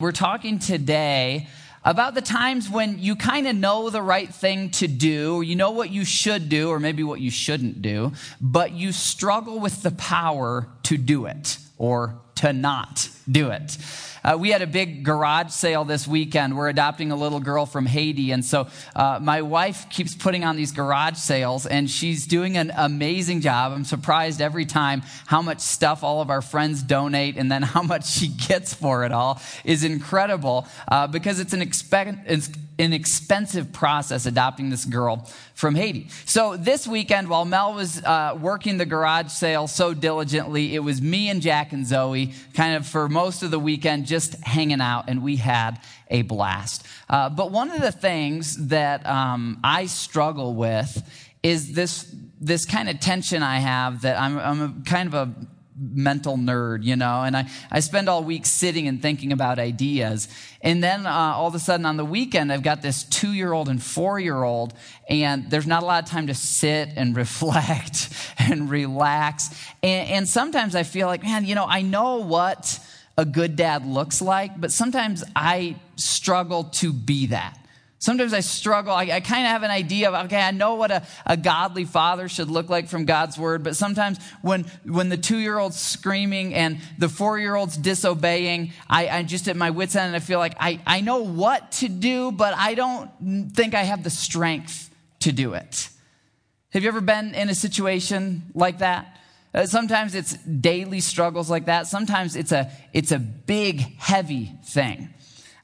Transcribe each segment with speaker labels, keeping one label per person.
Speaker 1: We're talking today about the times when you kind of know the right thing to do, or you know what you should do, or maybe what you shouldn't do, but you struggle with the power to do it or to not do it. Uh, we had a big garage sale this weekend. We're adopting a little girl from Haiti. And so uh, my wife keeps putting on these garage sales, and she's doing an amazing job. I'm surprised every time how much stuff all of our friends donate and then how much she gets for it all is incredible uh, because it's an, expe- it's an expensive process adopting this girl from Haiti. So this weekend, while Mel was uh, working the garage sale so diligently, it was me and Jack and Zoe kind of for most of the weekend just hanging out, and we had a blast. Uh, but one of the things that um, I struggle with is this this kind of tension I have that I'm, I'm a, kind of a mental nerd, you know, and I, I spend all week sitting and thinking about ideas. And then uh, all of a sudden on the weekend, I've got this two year old and four year old, and there's not a lot of time to sit and reflect and relax. And, and sometimes I feel like, man, you know, I know what a good dad looks like, but sometimes I struggle to be that. Sometimes I struggle. I, I kind of have an idea of, okay, I know what a, a godly father should look like from God's word, but sometimes when, when the two year old's screaming and the four year old's disobeying, I, I just at my wits' end and I feel like I, I know what to do, but I don't think I have the strength to do it. Have you ever been in a situation like that? Uh, sometimes it's daily struggles like that. Sometimes it's a, it's a big, heavy thing.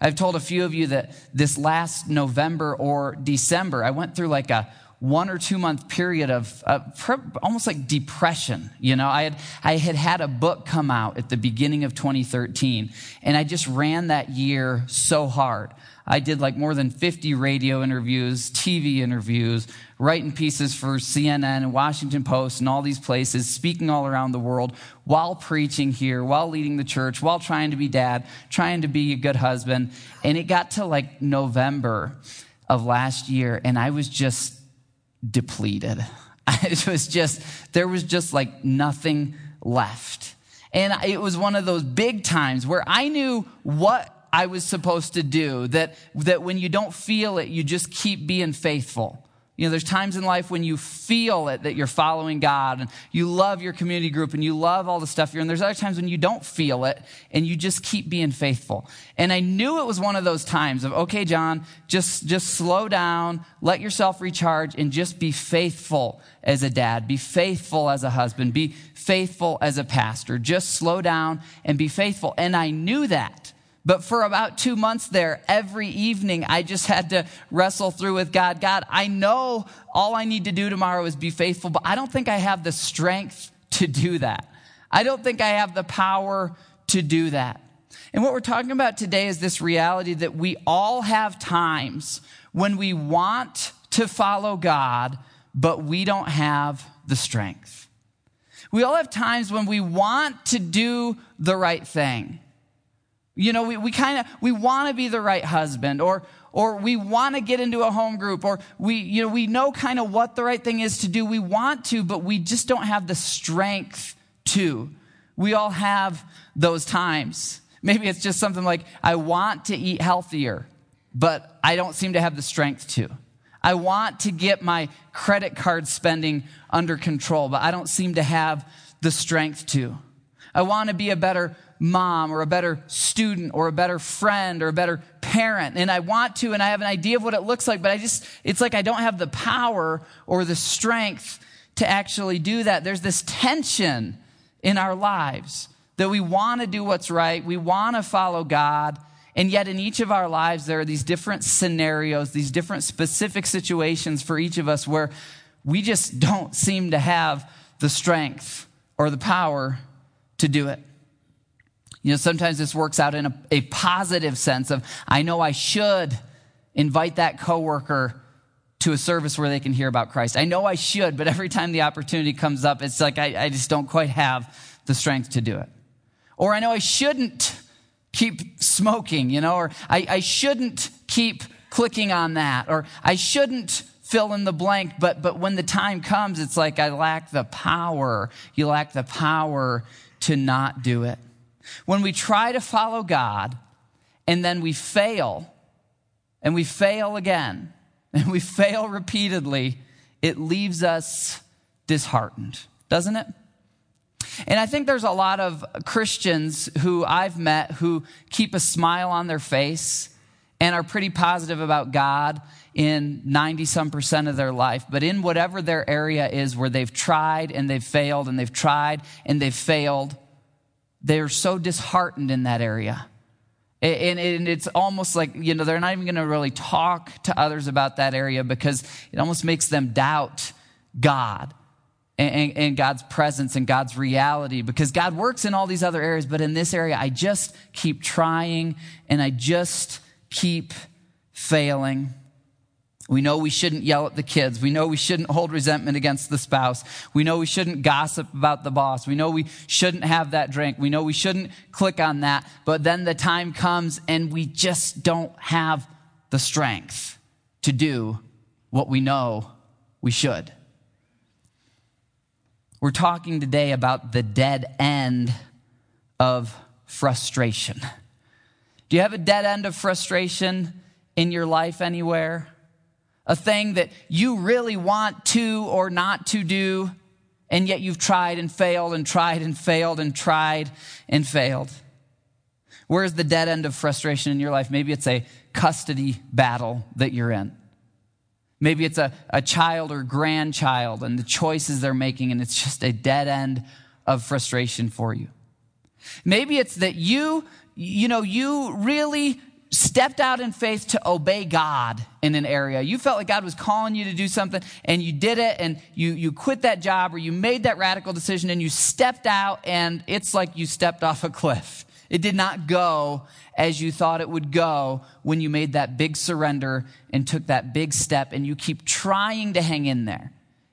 Speaker 1: I've told a few of you that this last November or December, I went through like a one or two month period of uh, almost like depression. You know, I had, I had had a book come out at the beginning of 2013, and I just ran that year so hard. I did like more than 50 radio interviews, TV interviews, writing pieces for CNN and Washington Post and all these places, speaking all around the world while preaching here, while leading the church, while trying to be dad, trying to be a good husband. And it got to like November of last year, and I was just depleted. It was just, there was just like nothing left. And it was one of those big times where I knew what I was supposed to do. That, that when you don't feel it, you just keep being faithful. You know, there's times in life when you feel it that you're following God and you love your community group and you love all the stuff you're in. There's other times when you don't feel it and you just keep being faithful. And I knew it was one of those times of, okay, John, just, just slow down, let yourself recharge and just be faithful as a dad, be faithful as a husband, be faithful as a pastor. Just slow down and be faithful. And I knew that. But for about two months there, every evening, I just had to wrestle through with God. God, I know all I need to do tomorrow is be faithful, but I don't think I have the strength to do that. I don't think I have the power to do that. And what we're talking about today is this reality that we all have times when we want to follow God, but we don't have the strength. We all have times when we want to do the right thing you know, we, we kind of, we want to be the right husband or, or we want to get into a home group or we, you know, we know kind of what the right thing is to do. We want to, but we just don't have the strength to. We all have those times. Maybe it's just something like, I want to eat healthier, but I don't seem to have the strength to. I want to get my credit card spending under control, but I don't seem to have the strength to. I want to be a better mom or a better student or a better friend or a better parent. And I want to, and I have an idea of what it looks like, but I just, it's like I don't have the power or the strength to actually do that. There's this tension in our lives that we want to do what's right. We want to follow God. And yet, in each of our lives, there are these different scenarios, these different specific situations for each of us where we just don't seem to have the strength or the power to do it. You know, sometimes this works out in a, a positive sense of, I know I should invite that coworker to a service where they can hear about Christ. I know I should, but every time the opportunity comes up, it's like I, I just don't quite have the strength to do it. Or I know I shouldn't keep smoking, you know, or I, I shouldn't keep clicking on that, or I shouldn't fill in the blank, but, but when the time comes, it's like I lack the power. You lack the power to not do it. When we try to follow God and then we fail, and we fail again, and we fail repeatedly, it leaves us disheartened, doesn't it? And I think there's a lot of Christians who I've met who keep a smile on their face and are pretty positive about God in 90 some percent of their life. But in whatever their area is where they've tried and they've failed and they've tried and they've failed, they're so disheartened in that area. And, it's almost like, you know, they're not even going to really talk to others about that area because it almost makes them doubt God and, and, God's presence and God's reality because God works in all these other areas, but in this area, I just keep trying and I just keep failing. We know we shouldn't yell at the kids. We know we shouldn't hold resentment against the spouse. We know we shouldn't gossip about the boss. We know we shouldn't have that drink. We know we shouldn't click on that. But then the time comes and we just don't have the strength to do what we know we should. We're talking today about the dead end of frustration. Do you have a dead end of frustration in your life anywhere? A thing that you really want to or not to do, and yet you've tried and failed and tried and failed and tried and failed. Where's the dead end of frustration in your life? Maybe it's a custody battle that you're in. Maybe it's a, a child or grandchild and the choices they're making, and it's just a dead end of frustration for you. Maybe it's that you, you know, you really stepped out in faith to obey God in an area. You felt like God was calling you to do something and you did it and you, you quit that job or you made that radical decision and you stepped out and it's like you stepped off a cliff. It did not go as you thought it would go when you made that big surrender and took that big step, and you keep trying to hang in there.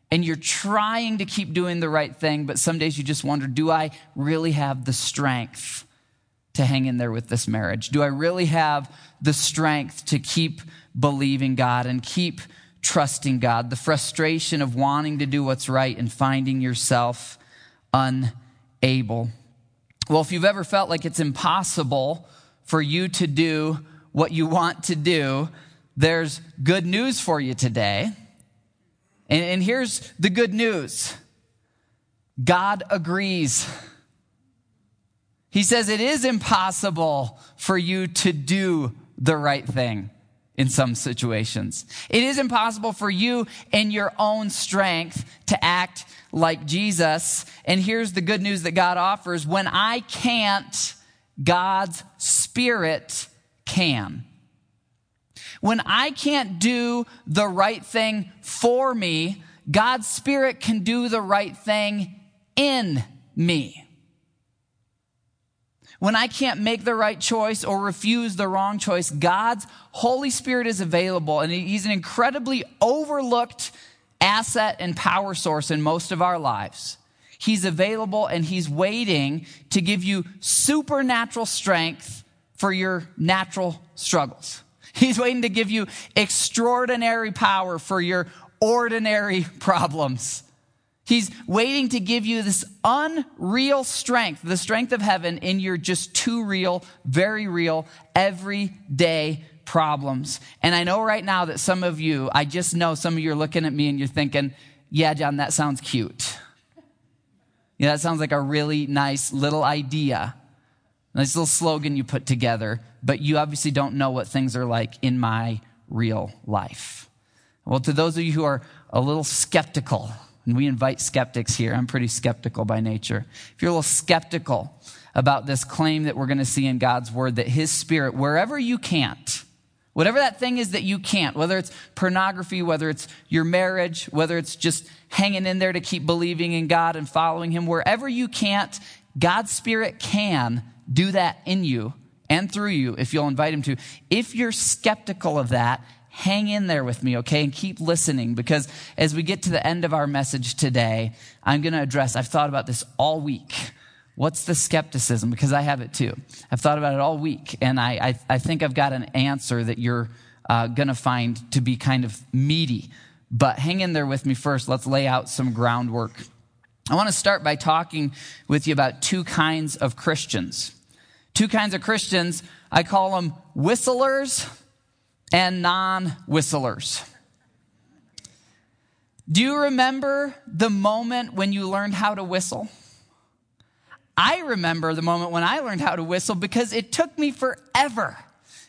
Speaker 1: And you're trying to keep doing the right thing, but some days you just wonder do I really have the strength to hang in there with this marriage? Do I really have the strength to keep believing God and keep trusting God? The frustration of wanting to do what's right and finding yourself unable. Well, if you've ever felt like it's impossible for you to do what you want to do, there's good news for you today. And, and here's the good news God agrees. He says it is impossible for you to do the right thing in some situations. It is impossible for you in your own strength to act like Jesus. And here's the good news that God offers when I can't, God's Spirit can. When I can't do the right thing for me, God's Spirit can do the right thing in me. When I can't make the right choice or refuse the wrong choice, God's Holy Spirit is available and He's an incredibly overlooked asset and power source in most of our lives. He's available and He's waiting to give you supernatural strength for your natural struggles. He's waiting to give you extraordinary power for your ordinary problems. He's waiting to give you this unreal strength, the strength of heaven in your just too real, very real, everyday problems. And I know right now that some of you, I just know some of you are looking at me and you're thinking, yeah, John, that sounds cute. Yeah, that sounds like a really nice little idea, nice little slogan you put together, but you obviously don't know what things are like in my real life. Well, to those of you who are a little skeptical, and we invite skeptics here. I'm pretty skeptical by nature. If you're a little skeptical about this claim that we're going to see in God's word that his spirit, wherever you can't, whatever that thing is that you can't, whether it's pornography, whether it's your marriage, whether it's just hanging in there to keep believing in God and following him, wherever you can't, God's spirit can do that in you and through you if you'll invite him to. If you're skeptical of that, hang in there with me, okay? And keep listening because as we get to the end of our message today, I'm going to address, I've thought about this all week. What's the skepticism? Because I have it too. I've thought about it all week, and I, I, I think I've got an answer that you're uh, going to find to be kind of meaty. But hang in there with me first. Let's lay out some groundwork. I want to start by talking with you about two kinds of Christians two kinds of Christians. I call them whistlers and non whistlers. Do you remember the moment when you learned how to whistle? I remember the moment when I learned how to whistle because it took me forever.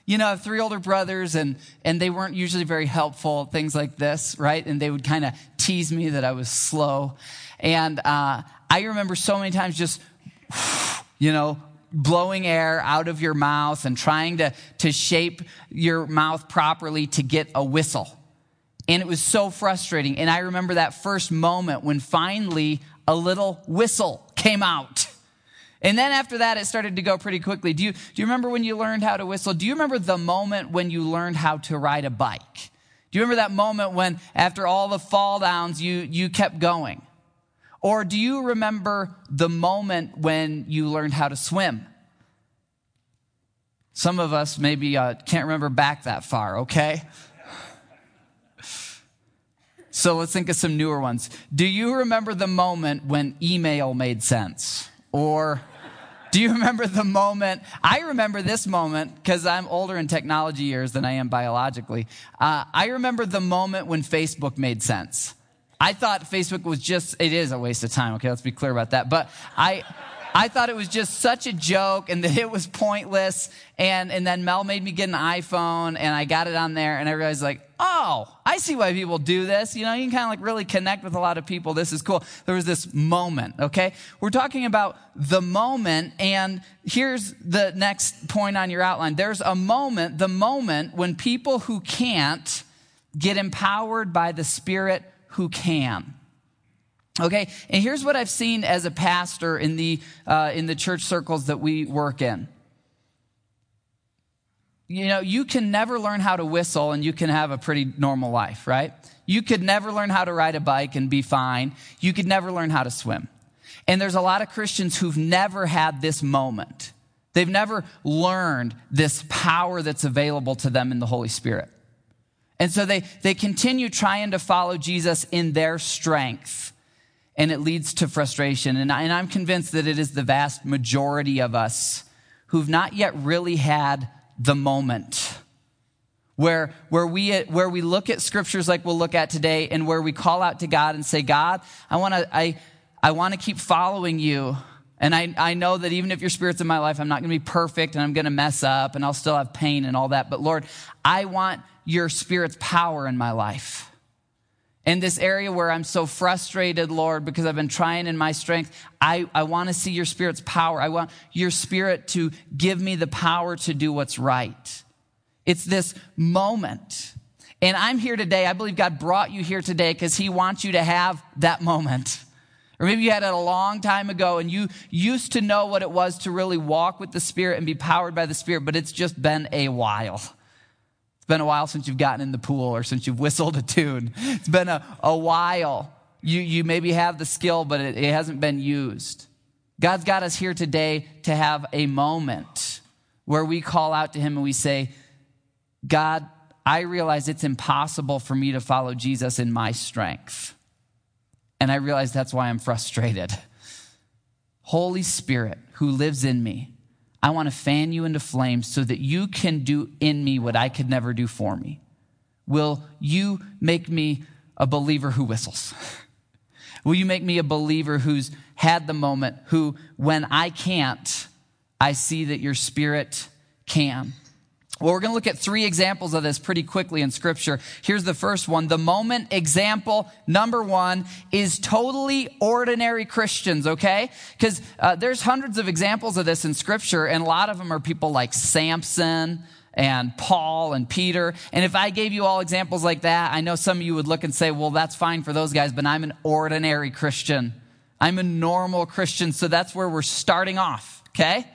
Speaker 1: You know, I have three older brothers and, and they weren't usually very helpful, things like this, right? And they would kind of tease me that I was slow. And uh, I remember so many times just, you know, blowing air out of your mouth and trying to, to shape your mouth properly to get a whistle. And it was so frustrating. And I remember that first moment when finally a little whistle came out. And then after that, it started to go pretty quickly. Do you, do you remember when you learned how to whistle? Do you remember the moment when you learned how to ride a bike? Do you remember that moment when, after all the fall downs, you, you kept going? Or do you remember the moment when you learned how to swim? Some of us maybe uh, can't remember back that far, okay? So let's think of some newer ones. Do you remember the moment when email made sense? Or do you remember the moment? I remember this moment because I'm older in technology years than I am biologically. Uh, I remember the moment when Facebook made sense. I thought Facebook was just, it is a waste of time. Okay, let's be clear about that. But I, I thought it was just such a joke and that it was pointless. And, and then Mel made me get an iPhone and I got it on there and I realized like, oh, I see why people do this. You know, you can kind of like really connect with a lot of people. This is cool. There was this moment, okay? We're talking about the moment and here's the next point on your outline. There's a moment, the moment when people who can't get empowered by the Spirit who can. Okay, and here's what I've seen as a pastor in the, uh, in the church circles that we work in. You know, you can never learn how to whistle and you can have a pretty normal life, right? You could never learn how to ride a bike and be fine. You could never learn how to swim. And there's a lot of Christians who've never had this moment. They've never learned this power that's available to them in the Holy Spirit. And so they, they continue trying to follow Jesus in their strength. And it leads to frustration. And, I, and I'm convinced that it is the vast majority of us who've not yet really had the moment where, where, we, where we look at scriptures like we'll look at today and where we call out to God and say, God, I want to I, I wanna keep following you. And I, I know that even if your spirit's in my life, I'm not going to be perfect and I'm going to mess up and I'll still have pain and all that. But Lord, I want your spirit's power in my life. In this area where I'm so frustrated, Lord, because I've been trying in my strength, I, I want to see your spirit's power. I want your spirit to give me the power to do what's right. It's this moment. And I'm here today. I believe God brought you here today because he wants you to have that moment. Or maybe you had it a long time ago and you used to know what it was to really walk with the Spirit and be powered by the Spirit, but it's just been a while been a while since you've gotten in the pool or since you've whistled a tune. It's been a, a while. You, you maybe have the skill, but it, it hasn't been used. God's got us here today to have a moment where we call out to Him and we say, God, I realize it's impossible for me to follow Jesus in my strength. And I realize that's why I'm frustrated. Holy Spirit, who lives in me, I want to fan you into flames so that you can do in me what I could never do for me. Will you make me a believer who whistles? Will you make me a believer who's had the moment, who, when I can't, I see that your spirit can? Well, we're going to look at three examples of this pretty quickly in scripture. Here's the first one. The moment example number one is totally ordinary Christians, okay? Because uh, there's hundreds of examples of this in scripture, and a lot of them are people like Samson and Paul and Peter. And if I gave you all examples like that, I know some of you would look and say, well, that's fine for those guys, but I'm an ordinary Christian. I'm a normal Christian, so that's where we're starting off, okay?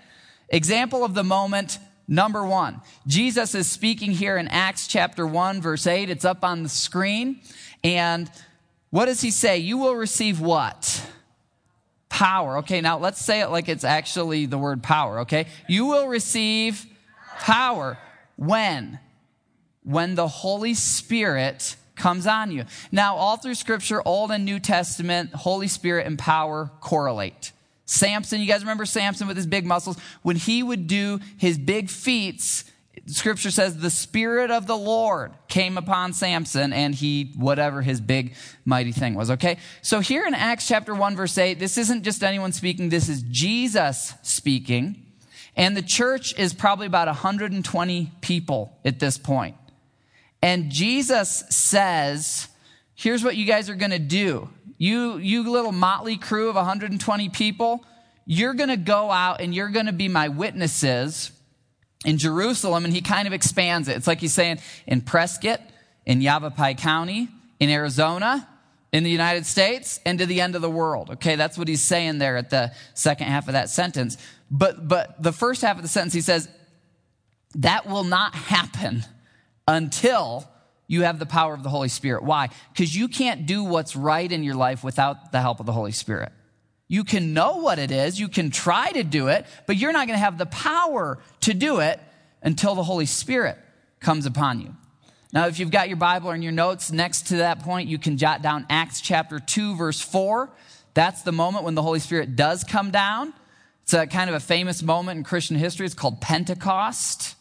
Speaker 1: Example of the moment Number one, Jesus is speaking here in Acts chapter 1, verse 8. It's up on the screen. And what does he say? You will receive what? Power. Okay, now let's say it like it's actually the word power, okay? You will receive power. When? When the Holy Spirit comes on you. Now, all through Scripture, Old and New Testament, Holy Spirit and power correlate. Samson, you guys remember Samson with his big muscles? When he would do his big feats, scripture says the spirit of the Lord came upon Samson and he, whatever his big mighty thing was. Okay. So here in Acts chapter 1 verse 8, this isn't just anyone speaking. This is Jesus speaking. And the church is probably about 120 people at this point. And Jesus says, here's what you guys are going to do. You, you little motley crew of 120 people, you're going to go out and you're going to be my witnesses in Jerusalem. And he kind of expands it. It's like he's saying in Prescott, in Yavapai County, in Arizona, in the United States, and to the end of the world. Okay, that's what he's saying there at the second half of that sentence. But, but the first half of the sentence, he says, that will not happen until you have the power of the Holy Spirit. Why? Because you can't do what's right in your life without the help of the Holy Spirit. You can know what it is, you can try to do it, but you're not going to have the power to do it until the Holy Spirit comes upon you. Now, if you've got your Bible or in your notes next to that point, you can jot down Acts chapter 2, verse 4. That's the moment when the Holy Spirit does come down. It's a kind of a famous moment in Christian history. It's called Pentecost.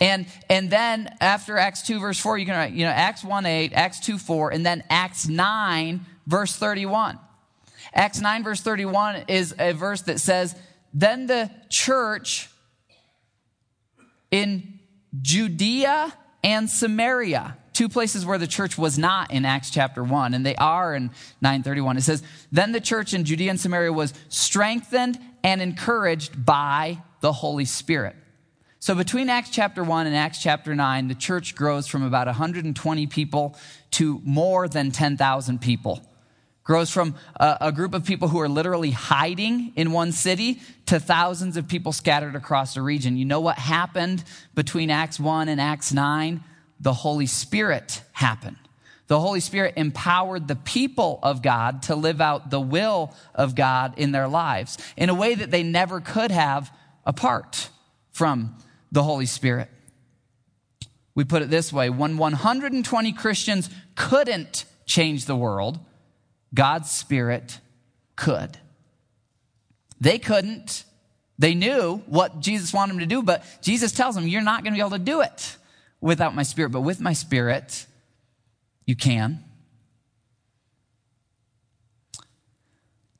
Speaker 1: And, and then after Acts 2, verse 4, you can write, you know, Acts 1, 8, Acts 2, 4, and then Acts 9, verse 31. Acts 9, verse 31 is a verse that says, Then the church in Judea and Samaria, two places where the church was not in Acts chapter 1, and they are in 931. It says, Then the church in Judea and Samaria was strengthened and encouraged by the Holy Spirit. So between Acts chapter 1 and Acts chapter 9, the church grows from about 120 people to more than 10,000 people. Grows from a, a, group of people who are literally hiding in one city to thousands of people scattered across the region. You know what happened between Acts 1 and Acts 9? The Holy Spirit happened. The Holy Spirit empowered the people of God to live out the will of God in their lives in a way that they never could have apart from the Holy Spirit. We put it this way when 120 Christians couldn't change the world, God's Spirit could. They couldn't. They knew what Jesus wanted them to do, but Jesus tells them, You're not going to be able to do it without my Spirit, but with my Spirit, you can.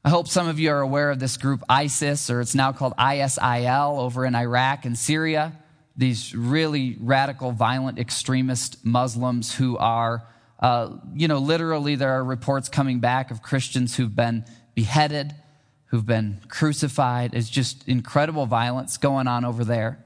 Speaker 1: I hope some of you are aware of this group ISIS, or it's now called ISIL over in Iraq and Syria. These really radical, violent, extremist Muslims who are, uh, you know, literally there are reports coming back of Christians who've been beheaded, who've been crucified. It's just incredible violence going on over there.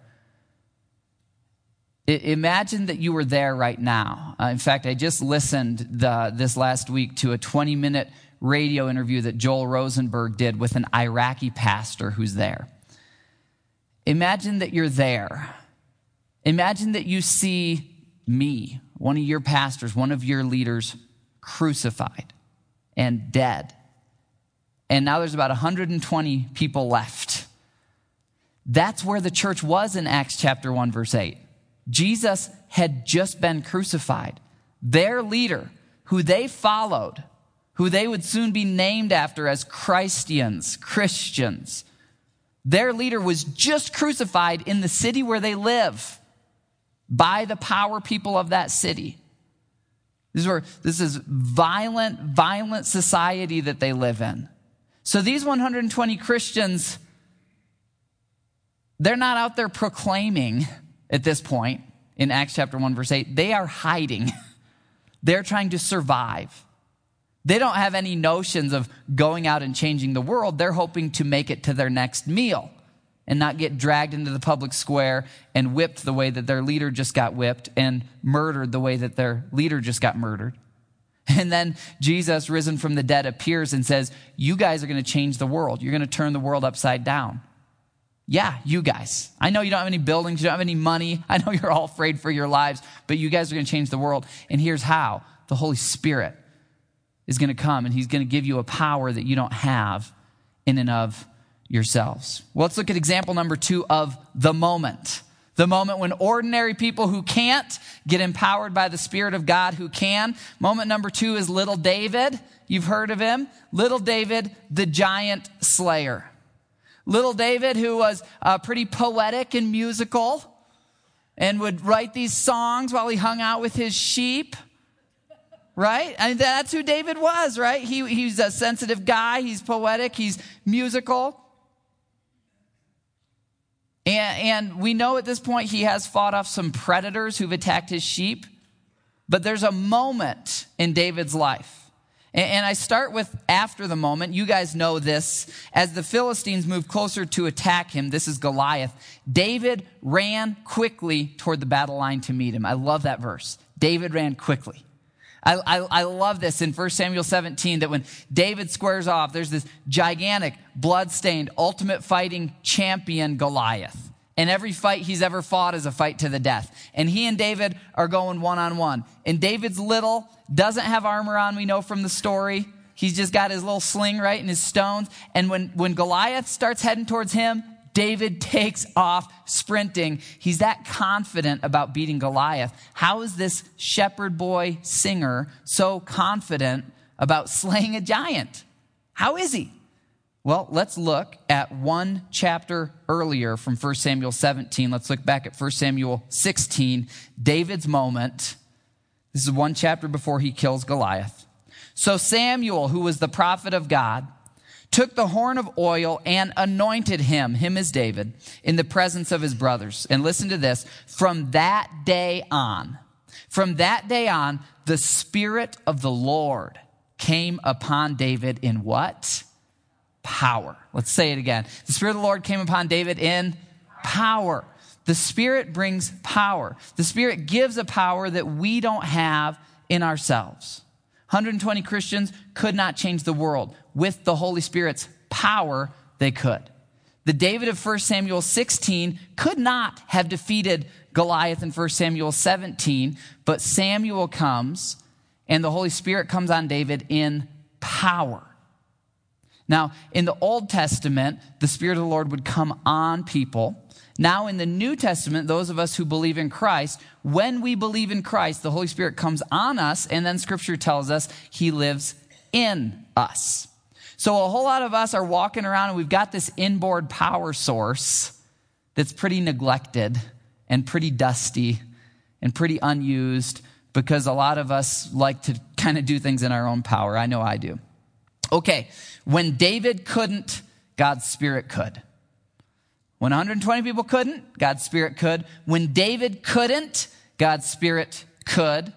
Speaker 1: imagine that you were there right now. Uh, in fact, I just listened the, this last week to a 20 minute radio interview that Joel Rosenberg did with an Iraqi pastor who's there. Imagine that you're there. Imagine that you see me, one of your pastors, one of your leaders, crucified and dead. And now there's about 120 people left. That's where the church was in Acts chapter 1, verse 8. Jesus had just been crucified. Their leader, who they followed, who they would soon be named after as Christians, Christians. Their leader was just crucified in the city where they live by the power people of that city. This is, this is violent, violent society that they live in. So these 120 Christians, they're not out there proclaiming at this point in Acts chapter 1, verse 8. They are hiding. They're trying to survive. They don't have any notions of going out and changing the world. They're hoping to make it to their next meal and not get dragged into the public square and whipped the way that their leader just got whipped and murdered the way that their leader just got murdered. And then Jesus, risen from the dead, appears and says, You guys are going to change the world. You're going to turn the world upside down. Yeah, you guys. I know you don't have any buildings, you don't have any money. I know you're all afraid for your lives, but you guys are going to change the world. And here's how the Holy Spirit is going to come and he's going to give you a power that you don't have in and of yourselves. Well, let's look at example number two of the moment. The moment when ordinary people who can't get empowered by the Spirit of God who can. Moment number two is little David. You've heard of him. Little David, the giant slayer. Little David, who was uh, pretty poetic and musical and would write these songs while he hung out with his sheep. Right? I mean, that's who David was, right? He, he's a sensitive guy. He's poetic. He's musical. And, and we know at this point he has fought off some predators who've attacked his sheep. But there's a moment in David's life and I start with after the moment. You guys know this. As the Philistines move closer to attack him, this is Goliath. David ran quickly toward the battle line to meet him. I love that verse. David ran quickly. I, I, I, love this in 1 Samuel 17 that when David squares off, there's this gigantic, blood-stained, ultimate fighting champion Goliath. And every fight he's ever fought is a fight to the death. And he and David are going one on one. And David's little, doesn't have armor on, we know from the story. He's just got his little sling, right, and his stones. And when, when Goliath starts heading towards him, David takes off sprinting. He's that confident about beating Goliath. How is this shepherd boy singer so confident about slaying a giant? How is he? Well, let's look at one chapter earlier from 1 Samuel 17. Let's look back at 1 Samuel 16, David's moment. This is one chapter before he kills Goliath. So Samuel, who was the prophet of God, took the horn of oil and anointed him, him as David, in the presence of his brothers. And listen to this. From that day on, from that day on, the Spirit of the Lord came upon David in what? power. Let's say it again. The Spirit of the Lord came upon David in power. The Spirit brings power. The Spirit gives a power that we don't have in ourselves. 120 Christians could not change the world. With the Holy Spirit's power, they could. The David of 1 Samuel 16 could not have defeated Goliath in 1 Samuel 17, but Samuel comes and the Holy Spirit comes on David in power. Now, in the Old Testament, the Spirit of the Lord would come on people. Now, in the New Testament, those of us who believe in Christ, when we believe in Christ, the Holy Spirit comes on us, and then Scripture tells us He lives in us. So, a whole lot of us are walking around and we've got this inboard power source that's pretty neglected and pretty dusty and pretty unused because a lot of us like to kind of do things in our own power. I know I do. Okay, when David couldn't, God's Spirit could. When 120 people couldn't, God's Spirit could. When David couldn't, God's Spirit could.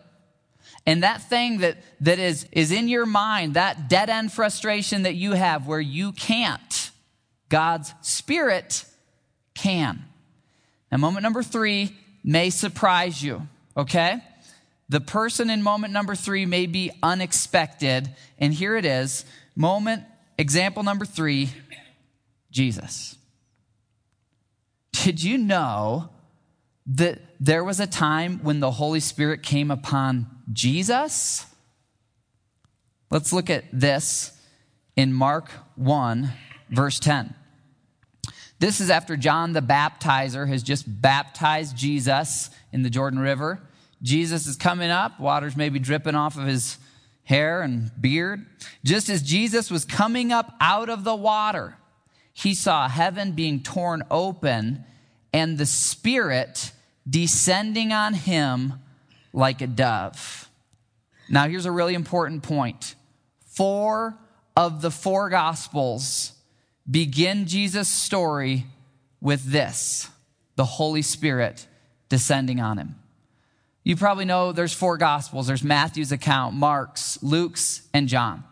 Speaker 1: And that thing that, that is, is in your mind, that dead end frustration that you have where you can't, God's Spirit can. Now, moment number three may surprise you, okay? The person in moment number three may be unexpected. And here it is. Moment Example number three Jesus. Did you know that there was a time when the Holy Spirit came upon Jesus? Let's look at this in Mark 1, verse 10. This is after John the Baptizer has just baptized Jesus in the Jordan River. Jesus is coming up, water's maybe dripping off of his hair and beard. Just as Jesus was coming up out of the water, he saw heaven being torn open and the Spirit descending on him like a dove. Now, here's a really important point. Four of the four Gospels begin Jesus' story with this the Holy Spirit descending on him. You probably know there's four gospels. There's Matthew's account, Mark's, Luke's, and John.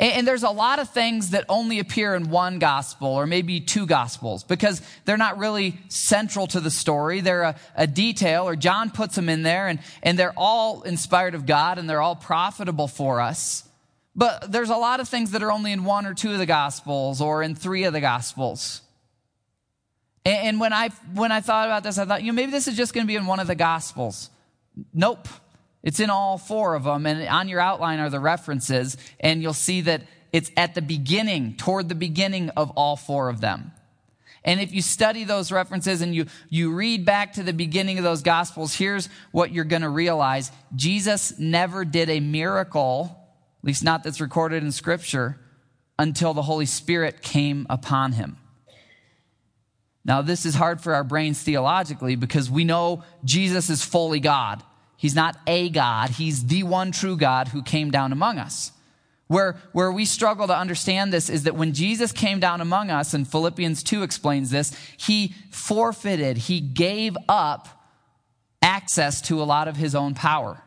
Speaker 1: And, and there's a lot of things that only appear in one gospel or maybe two gospels because they're not really central to the story. They're a, a detail or John puts them in there and, and they're all inspired of God and they're all profitable for us. But there's a lot of things that are only in one or two of the gospels or in three of the gospels. And when I when I thought about this, I thought, you know, maybe this is just going to be in one of the gospels. Nope. It's in all four of them. And on your outline are the references. And you'll see that it's at the beginning, toward the beginning of all four of them. And if you study those references and you, you read back to the beginning of those gospels, here's what you're going to realize. Jesus never did a miracle, at least not that's recorded in scripture, until the Holy Spirit came upon him. Now, this is hard for our brains theologically because we know Jesus is fully God. He's not a God, He's the one true God who came down among us. Where, where we struggle to understand this is that when Jesus came down among us, and Philippians 2 explains this, he forfeited, he gave up access to a lot of his own power.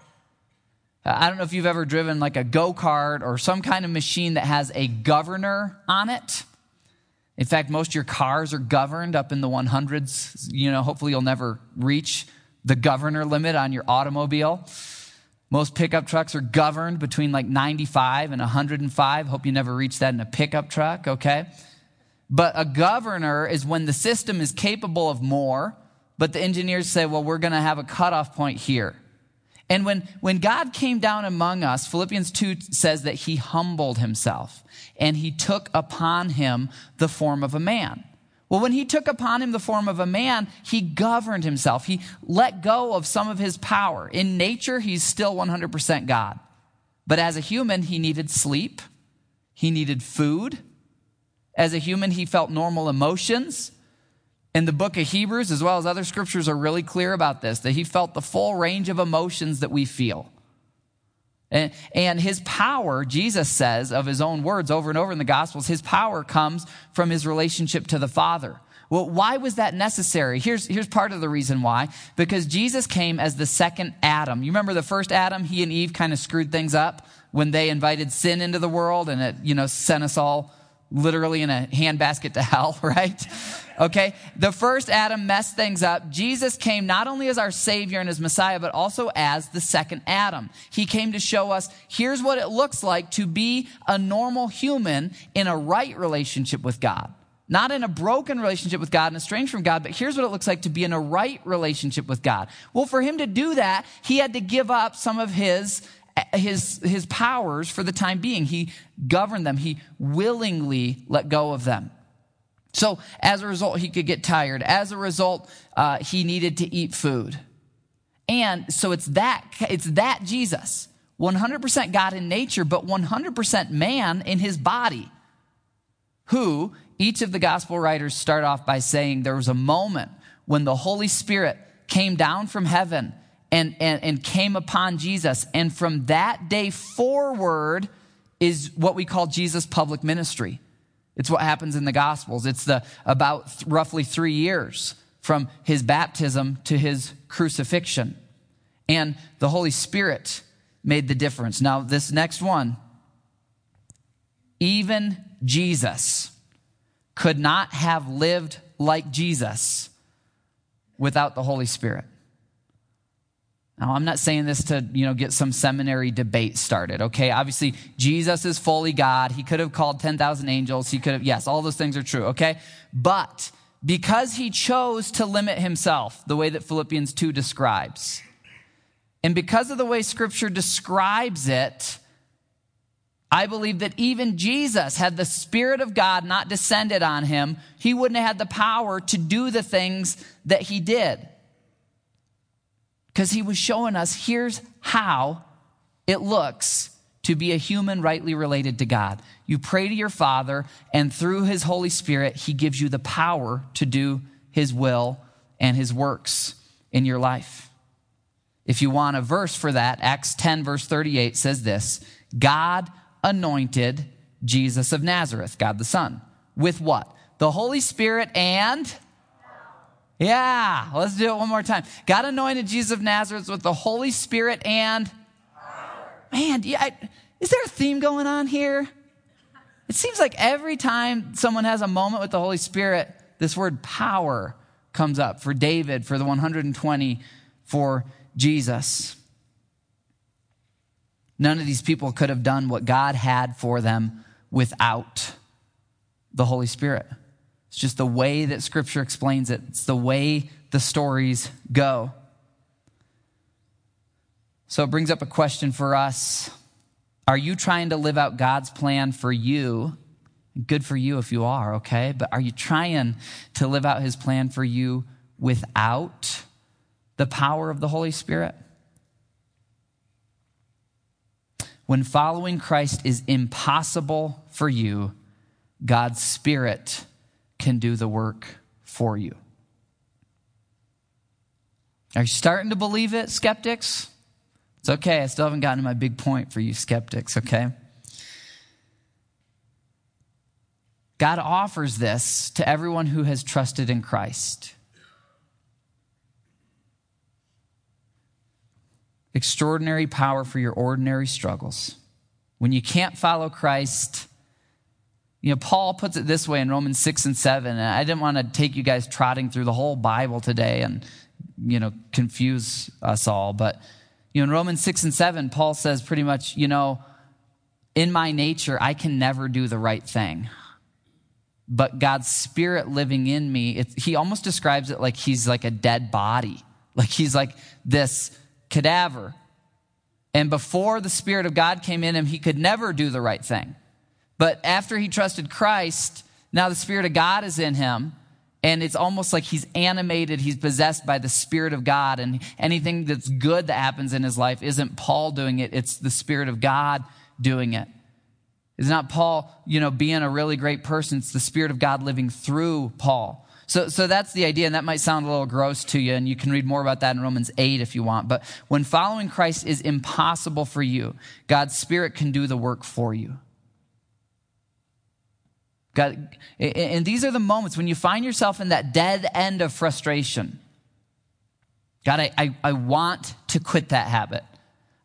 Speaker 1: Uh, I don't know if you've ever driven like a go kart or some kind of machine that has a governor on it. In fact, most of your cars are governed up in the 100s. You know, hopefully you'll never reach the governor limit on your automobile. Most pickup trucks are governed between like 95 and 105. Hope you never reach that in a pickup truck, okay? But a governor is when the system is capable of more, but the engineers say, well, we're going to have a cutoff point here. And when, when God came down among us, Philippians 2 says that he humbled himself and he took upon him the form of a man. Well, when he took upon him the form of a man, he governed himself. He let go of some of his power. In nature, he's still 100% God. But as a human, he needed sleep, he needed food. As a human, he felt normal emotions. In the book of Hebrews, as well as other scriptures, are really clear about this that he felt the full range of emotions that we feel. And, his power, Jesus says of his own words over and over in the Gospels, his power comes from his relationship to the Father. Well, why was that necessary? Here's, here's part of the reason why. Because Jesus came as the second Adam. You remember the first Adam? He and Eve kind of screwed things up when they invited sin into the world and it, you know, sent us all literally in a handbasket to hell, right? Okay. The first Adam messed things up. Jesus came not only as our Savior and as Messiah, but also as the second Adam. He came to show us here's what it looks like to be a normal human in a right relationship with God. Not in a broken relationship with God and estranged from God, but here's what it looks like to be in a right relationship with God. Well, for him to do that, he had to give up some of his his, his powers for the time being. He governed them. He willingly let go of them. So as a result, he could get tired. As a result, uh, he needed to eat food. And so it's that, it's that Jesus, 100% God in nature, but 100% man in his body, who each of the gospel writers start off by saying there was a moment when the Holy Spirit came down from heaven and, and, and came upon Jesus. And from that day forward is what we call Jesus' public ministry. It's what happens in the Gospels. It's the about th- roughly three years from his baptism to his crucifixion. And the Holy Spirit made the difference. Now, this next one, even Jesus could not have lived like Jesus without the Holy Spirit. Now, I'm not saying this to, you know, get some seminary debate started, okay? Obviously, Jesus is fully God. He could have called 10,000 angels. He could have, yes, all those things are true, okay? But because he chose to limit himself the way that Philippians 2 describes, and because of the way scripture describes it, I believe that even Jesus, had the Spirit of God not descended on him, he wouldn't have had the power to do the things that he did because he was showing us here's how it looks to be a human rightly related to God. You pray to your Father, and through his Holy Spirit, he gives you the power to do his will and his works in your life. If you want a verse for that, Acts 10, verse 38 says this God anointed Jesus of Nazareth, God the Son, with what? The Holy Spirit and yeah, let's do it one more time. God anointed Jesus of Nazareth with the Holy Spirit and man, yeah, is there a theme going on here? It seems like every time someone has a moment with the Holy Spirit, this word power comes up for David, for the 120, for Jesus. None of these people could have done what God had for them without the Holy Spirit. It's just the way that Scripture explains it, it's the way the stories go. So it brings up a question for us Are you trying to live out God's plan for you Good for you if you are, okay? But are you trying to live out his plan for you without the power of the Holy Spirit? When following Christ is impossible for you, God's Spirit can do the work for you. Are you starting to believe it, skeptics? It's okay. I still haven't gotten to my big point for you, skeptics, okay? God offers this to everyone who has trusted in Christ. Extraordinary power for your ordinary struggles. When you can't follow Christ, you know, Paul puts it this way in Romans 6 and 7, and I didn't want to take you guys trotting through the whole Bible today and, you know, confuse us all. But, you know, in Romans 6 and 7, Paul says pretty much, you know, in my nature, I can never do the right thing but God's spirit living in me, it, he almost describes it like he's like a dead body, like he's like this cadaver. And before the spirit of God came in him, he could never do the right thing. But after he trusted Christ, now the spirit of God is in him. And it's almost like he's animated, he's possessed by the Spirit of God. And anything that's good that happens in his life isn't Paul doing it, it's the Spirit of God doing it. It's not Paul, you know, being a really great person. It's the Spirit of God living through Paul. So, so that's the idea, and that might sound a little gross to you, and you can read more about that in Romans 8 if you want. But when following Christ is impossible for you, God's Spirit can do the work for you. God, and these are the moments when you find yourself in that dead end of frustration. God, I, I, I want to quit that habit.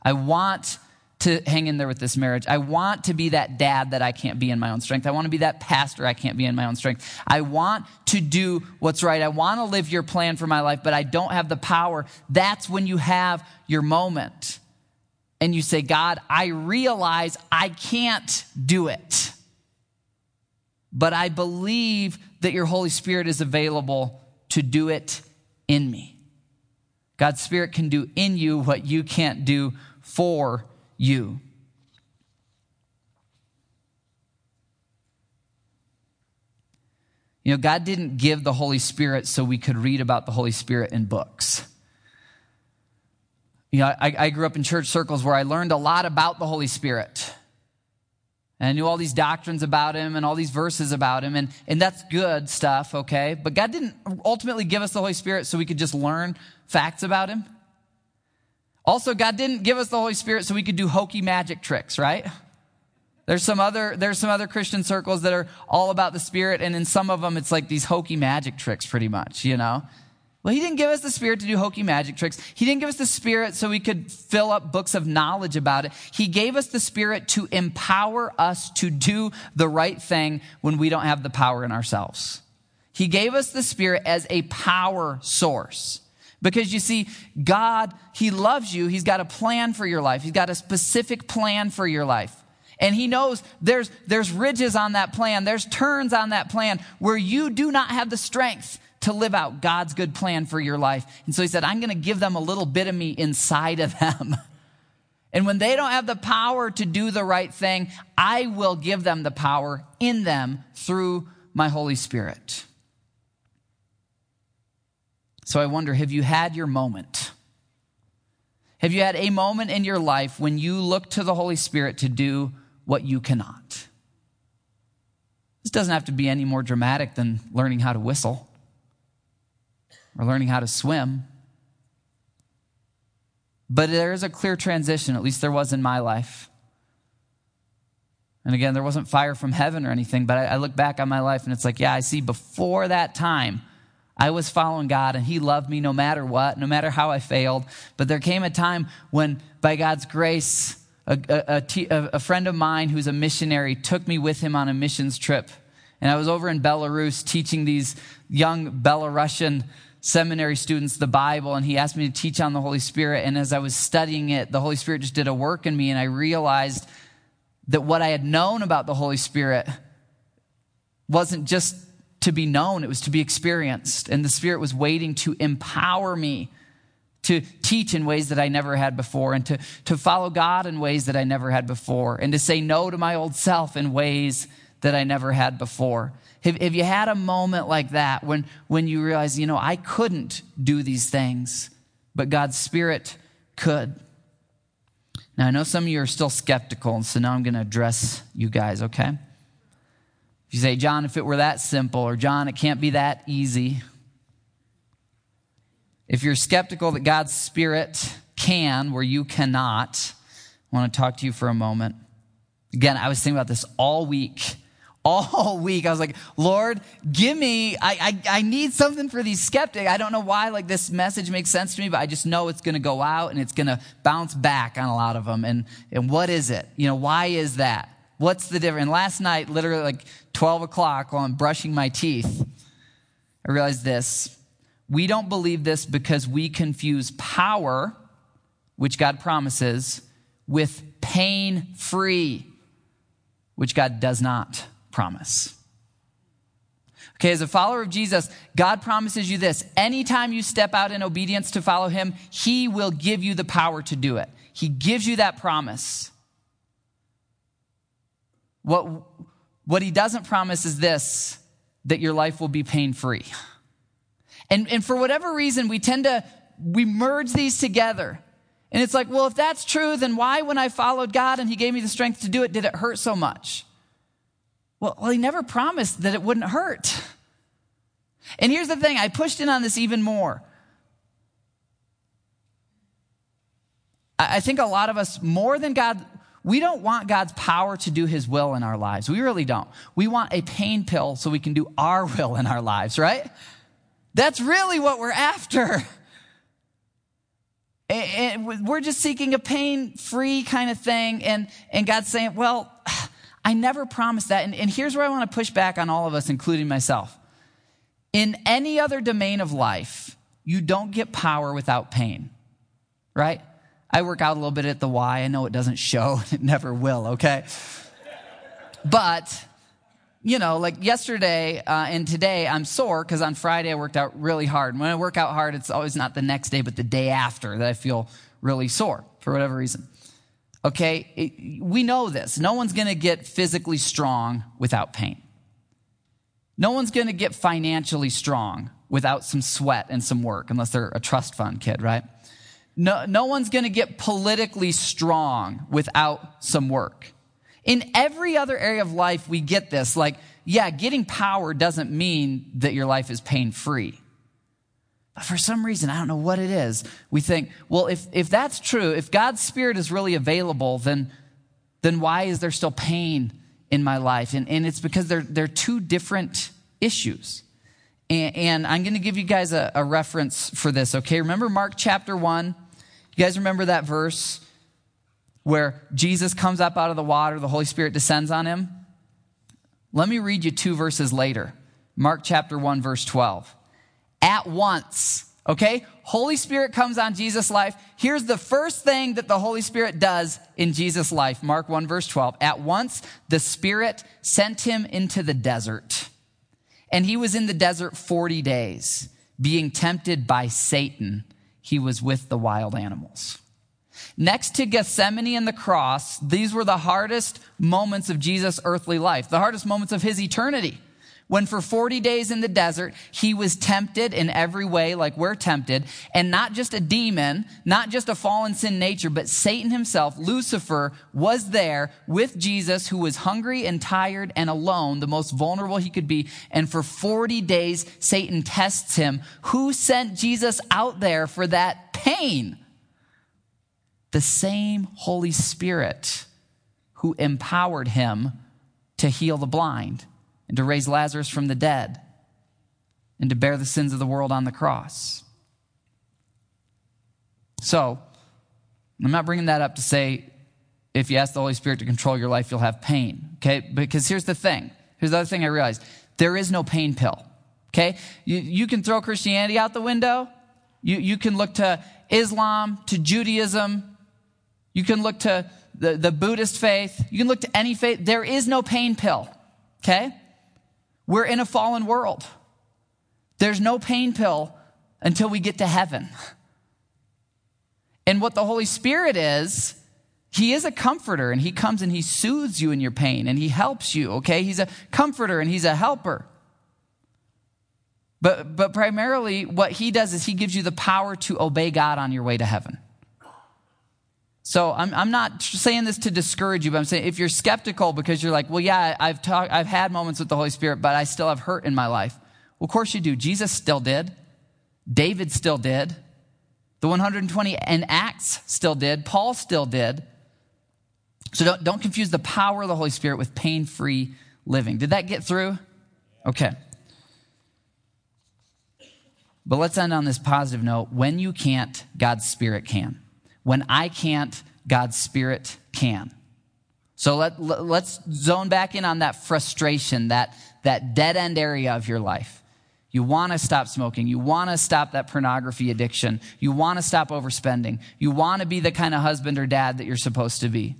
Speaker 1: I want to hang in there with this marriage. I want to be that dad that I can't be in my own strength. I want to be that pastor I can't be in my own strength. I want to do what's right. I want to live your plan for my life, but I don't have the power. That's when you have your moment. And you say, God, I realize I can't do it. But I believe that your Holy Spirit is available to do it in me. God's Spirit can do in you what you can't do for you. You know, God didn't give the Holy Spirit so we could read about the Holy Spirit in books. You know, I, I, grew up in church circles where I learned a lot about the Holy Spirit. And I knew all these doctrines about him and all these verses about him, and, and that's good stuff, okay? But God didn't ultimately give us the Holy Spirit so we could just learn facts about him. Also, God didn't give us the Holy Spirit so we could do hokey magic tricks, right? There's some other there's some other Christian circles that are all about the Spirit, and in some of them it's like these hokey magic tricks, pretty much, you know. Well, he didn't give us the Spirit to do hokey magic tricks. He didn't give us the Spirit so we could fill up books of knowledge about it. He gave us the Spirit to empower us to do the right thing when we don't have the power in ourselves. He gave us the Spirit as a power source. Because you see, God, He loves you. He's got a plan for your life. He's got a specific plan for your life. And He knows there's, there's ridges on that plan. There's turns on that plan where you do not have the strength to live out God's good plan for your life. And so He said, I'm going to give them a little bit of me inside of them. And when they don't have the power to do the right thing, I will give them the power in them through my Holy Spirit. So I wonder have you had your moment? Have you had a moment in your life when you look to the Holy Spirit to do what you cannot? This doesn't have to be any more dramatic than learning how to whistle or learning how to swim. But there is a clear transition, at least there was in my life. And again, there wasn't fire from heaven or anything, but I, I look back on my life and it's like, yeah, I see before that time, I was following God and He loved me no matter what, no matter how I failed. But there came a time when, by God's grace, a, a friend of mine who's a missionary took me with him on a missions trip. And I was over in Belarus teaching these young Belarusian seminary students the Bible, and he asked me to teach on the Holy Spirit. And as I was studying it, the Holy Spirit just did a work in me, and I realized that what I had known about the Holy Spirit wasn't just to be known, it was to be experienced. And the Spirit was waiting to empower me to teach in ways that I never had before, and to, to follow God in ways that I never had before, and to say no to my old self in ways that I never had before? Have, have you had a moment like that when, when you realize, you know, I couldn't do these things, but God's Spirit could? Now, I know some of you are still skeptical, and so now I'm going to address you guys, okay? If you say, John, if it were that simple, or John, it can't be that easy. If you're skeptical that God's Spirit can where you cannot, I want to talk to you for a moment. Again, I was thinking about this all week. All week, I was like, Lord, give me, I, I, I need something for these skeptics. I don't know why, like, this message makes sense to me, but I just know it's going to go out and it's going to bounce back on a lot of them. And, and what is it? You know, why is that? What's the difference? And last night, literally like 12 o'clock while I'm brushing my teeth, I realized this. We don't believe this because we confuse power, which God promises, with pain free, which God does not promise. Okay, as a follower of Jesus, God promises you this. Anytime you step out in obedience to follow him, he will give you the power to do it. He gives you that promise. What, what he doesn't promise is this that your life will be pain free. And, and for whatever reason, we tend to, we merge these together. And it's like, well, if that's true, then why, when I followed God and he gave me the strength to do it, did it hurt so much? Well, well he never promised that it wouldn't hurt. And here's the thing I pushed in on this even more. I think a lot of us, more than God, we don't want God's power to do his will in our lives. We really don't. We want a pain pill so we can do our will in our lives, right? That's really what we're after. And we're just seeking a pain free kind of thing. And, and God's saying, well, I never promised that. And, and here's where I want to push back on all of us, including myself. In any other domain of life, you don't get power without pain, right? I work out a little bit at the Y. I know it doesn't show, it never will, okay? But, you know, like yesterday uh, and today, I'm sore because on Friday I worked out really hard. And when I work out hard, it's always not the next day, but the day after that I feel really sore for whatever reason. Okay? It, we know this. No one's going to get physically strong without pain. No one's going to get financially strong without some sweat and some work, unless they're a trust fund kid, right? No, no one's going to get politically strong without some work. In every other area of life, we get this. Like, yeah, getting power doesn't mean that your life is pain free. But for some reason, I don't know what it is, we think, well, if, if that's true, if God's Spirit is really available, then, then why is there still pain in my life? And, and it's because they're, they're two different issues. And, and I'm going to give you guys a, a reference for this, okay? Remember Mark chapter 1? You guys remember that verse where Jesus comes up out of the water, the Holy Spirit descends on him? Let me read you two verses later. Mark chapter 1, verse 12. At once, okay? Holy Spirit comes on Jesus' life. Here's the first thing that the Holy Spirit does in Jesus' life. Mark 1, verse 12. At once, the Spirit sent him into the desert. And he was in the desert 40 days, being tempted by Satan he was with the wild animals. Next to Gethsemane and the cross, these were the hardest moments of Jesus' earthly life, the hardest moments of his eternity when for 40 days in the desert, he was tempted in every way like we're tempted, and not just a demon, not just a fallen sin nature, but Satan himself, Lucifer, was there with Jesus who was hungry and tired and alone, the most vulnerable he could be. And for 40 days, Satan tests him. Who sent Jesus out there for that pain? The same Holy Spirit who empowered him to heal the blind and to raise Lazarus from the dead and to bear the sins of the world on the cross. So, I'm not bringing that up to say if you ask the Holy Spirit to control your life, you'll have pain, okay? Because here's the thing. Here's the other thing I realized there is no pain pill, okay? You, you can throw Christianity out the window. You, you can look to Islam, to Judaism. You can look to the, the Buddhist faith. You can look to any faith. There is no pain pill, okay? We're in a fallen world. There's no pain pill until we get to heaven. And what the Holy Spirit is, He is a comforter and he comes and he soothes you in your pain and he helps you, okay? He's a comforter and he's a helper. But, but primarily, what he does is he gives you the power to obey God on your way to heaven. So I'm, I'm not saying this to discourage you, but I'm saying if you're skeptical because you're like, well, yeah, I've, I've had moments with the Holy Spirit, but I still have hurt in my life. Well, of course you do. Jesus still did. David still did. The 120 in Acts still did. Paul still did. So don't, don't confuse the power of the Holy Spirit with pain free living. Did that get through? Okay. But let's end on this positive note. When you can't, God's Spirit can. When I can't, God's Spirit can. So let, let, us zone back in on that frustration, that, that dead end area of your life. You want to stop smoking. You want to stop that pornography addiction. You want to stop overspending. You want to be the kind of husband or dad that you're supposed to be.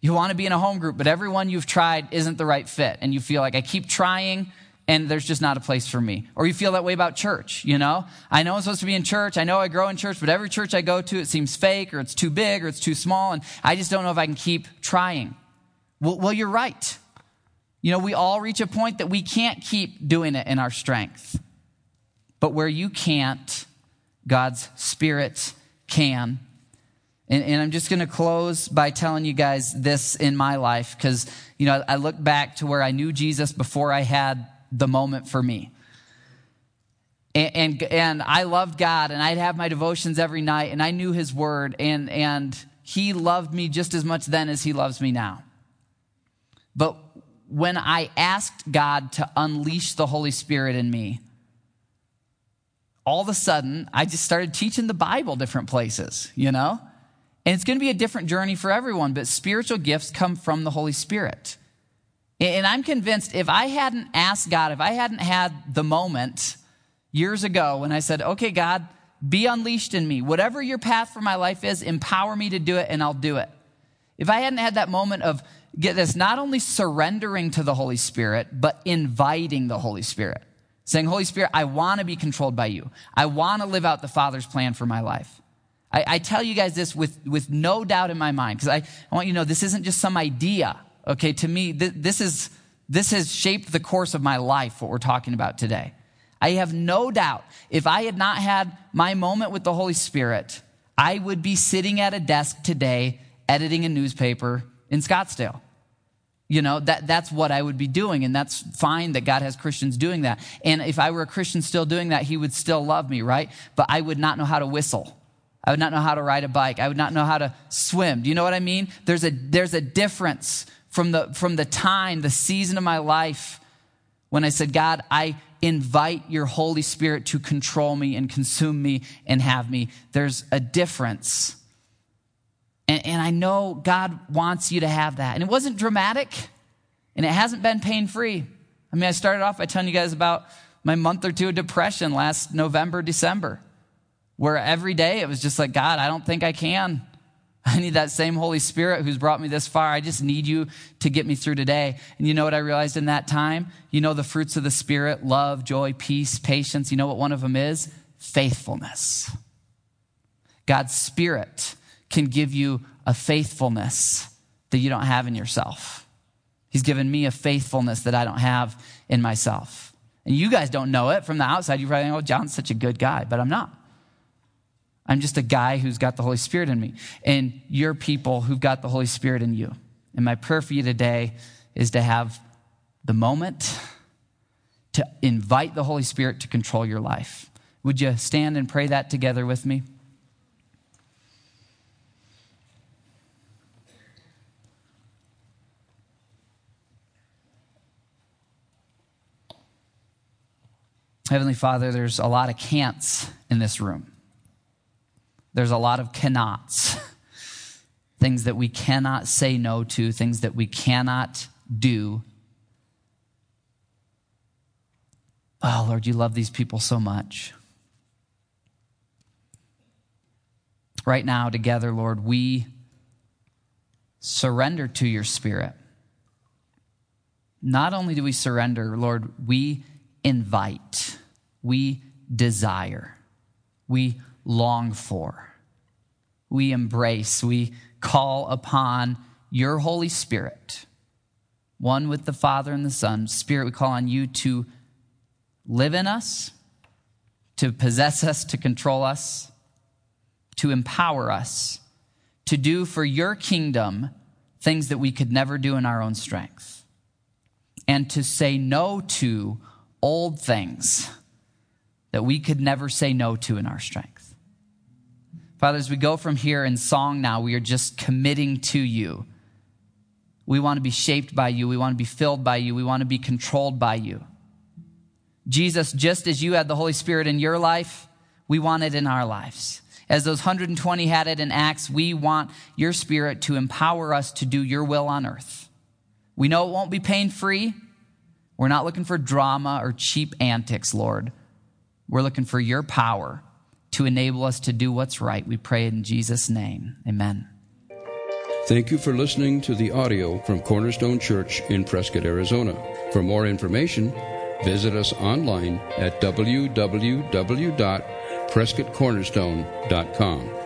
Speaker 1: You want to be in a home group, but everyone you've tried isn't the right fit. And you feel like I keep trying, and there's just not a place for me. Or you feel that way about church, you know? I know I'm supposed to be in church. I know I grow in church, but every church I go to, it seems fake or it's too big or it's too small. And I just don't know if I can keep trying. Well, well you're right. You know, we all reach a point that we can't keep doing it in our strength. But where you can't, God's Spirit can. And, and I'm just going to close by telling you guys this in my life because, you know, I look back to where I knew Jesus before I had the moment for me. And, and, and, I loved God and I'd have my devotions every night and I knew his word and, and he loved me just as much then as he loves me now. But when I asked God to unleash the Holy Spirit in me, all of a sudden I just started teaching the Bible different places, you know? And it's going to be a different journey for everyone, but spiritual gifts come from the Holy Spirit. And I'm convinced if I hadn't asked God, if I hadn't had the moment years ago when I said, okay, God, be unleashed in me. Whatever your path for my life is, empower me to do it and I'll do it. If I hadn't had that moment of, get this, not only surrendering to the Holy Spirit, but inviting the Holy Spirit. Saying, Holy Spirit, I want to be controlled by you. I want to live out the Father's plan for my life. I, I tell you guys this with, with no doubt in my mind, because I, I want you to know this isn't just some idea. Okay, to me, th- this, is, this has shaped the course of my life, what we're talking about today. I have no doubt if I had not had my moment with the Holy Spirit, I would be sitting at a desk today editing a newspaper in Scottsdale. You know, that, that's what I would be doing, and that's fine that God has Christians doing that. And if I were a Christian still doing that, He would still love me, right? But I would not know how to whistle. I would not know how to ride a bike. I would not know how to swim. Do you know what I mean? There's a, there's a difference from the, from the time, the season of my life when I said, God, I invite your Holy Spirit to control me and consume me and have me. There's a difference. And, and I know God wants you to have that. And it wasn't dramatic and it hasn't been pain free. I mean, I started off by telling you guys about my month or two of depression last November, December, where every day it was just like, God, I don't think I can. I need that same Holy Spirit who's brought me this far. I just need you to get me through today. And you know what I realized in that time? You know the fruits of the Spirit love, joy, peace, patience. You know what one of them is? Faithfulness. God's Spirit can give you a faithfulness that you don't have in yourself. He's given me a faithfulness that I don't have in myself. And you guys don't know it from the outside. You probably think, oh, John's such a good guy, but I'm not. I'm just a guy who's got the Holy Spirit in me. And you're people who've got the Holy Spirit in you. And my prayer for you today is to have the moment to invite the Holy Spirit to control your life. Would you stand and pray that together with me? Heavenly Father, there's a lot of can'ts in this room. There's a lot of cannots, things that we cannot say no to, things that we cannot do. Oh, Lord, you love these people so much. Right now, together, Lord, we surrender to your spirit. Not only do we surrender, Lord, we invite, we desire, we long for we embrace, we call upon your Holy Spirit, one with the Father and the Son. Spirit, we call on you to live in us, to possess us, to control us, to empower us, to do for your kingdom things that we could never do in our own strength, and to say no to old things that we could never say no to in our strength. Father, as we go from here in song now, we are just committing to you. We want to be shaped by you. We want to be filled by you. We want to be controlled by you. Jesus, just as you had the Holy Spirit in your life, we want it in our lives. As those 120 had it in Acts, we want your Spirit to empower us to do your will on earth. We know it won't be pain free. We're not looking for drama or cheap antics, Lord. We're looking for your power to enable us to do what's right. We pray in Jesus' name. Amen.
Speaker 2: Thank you for listening to the audio from Cornerstone Church in Prescott, Arizona. For more information, visit us online at www.prescottcornerstone.com.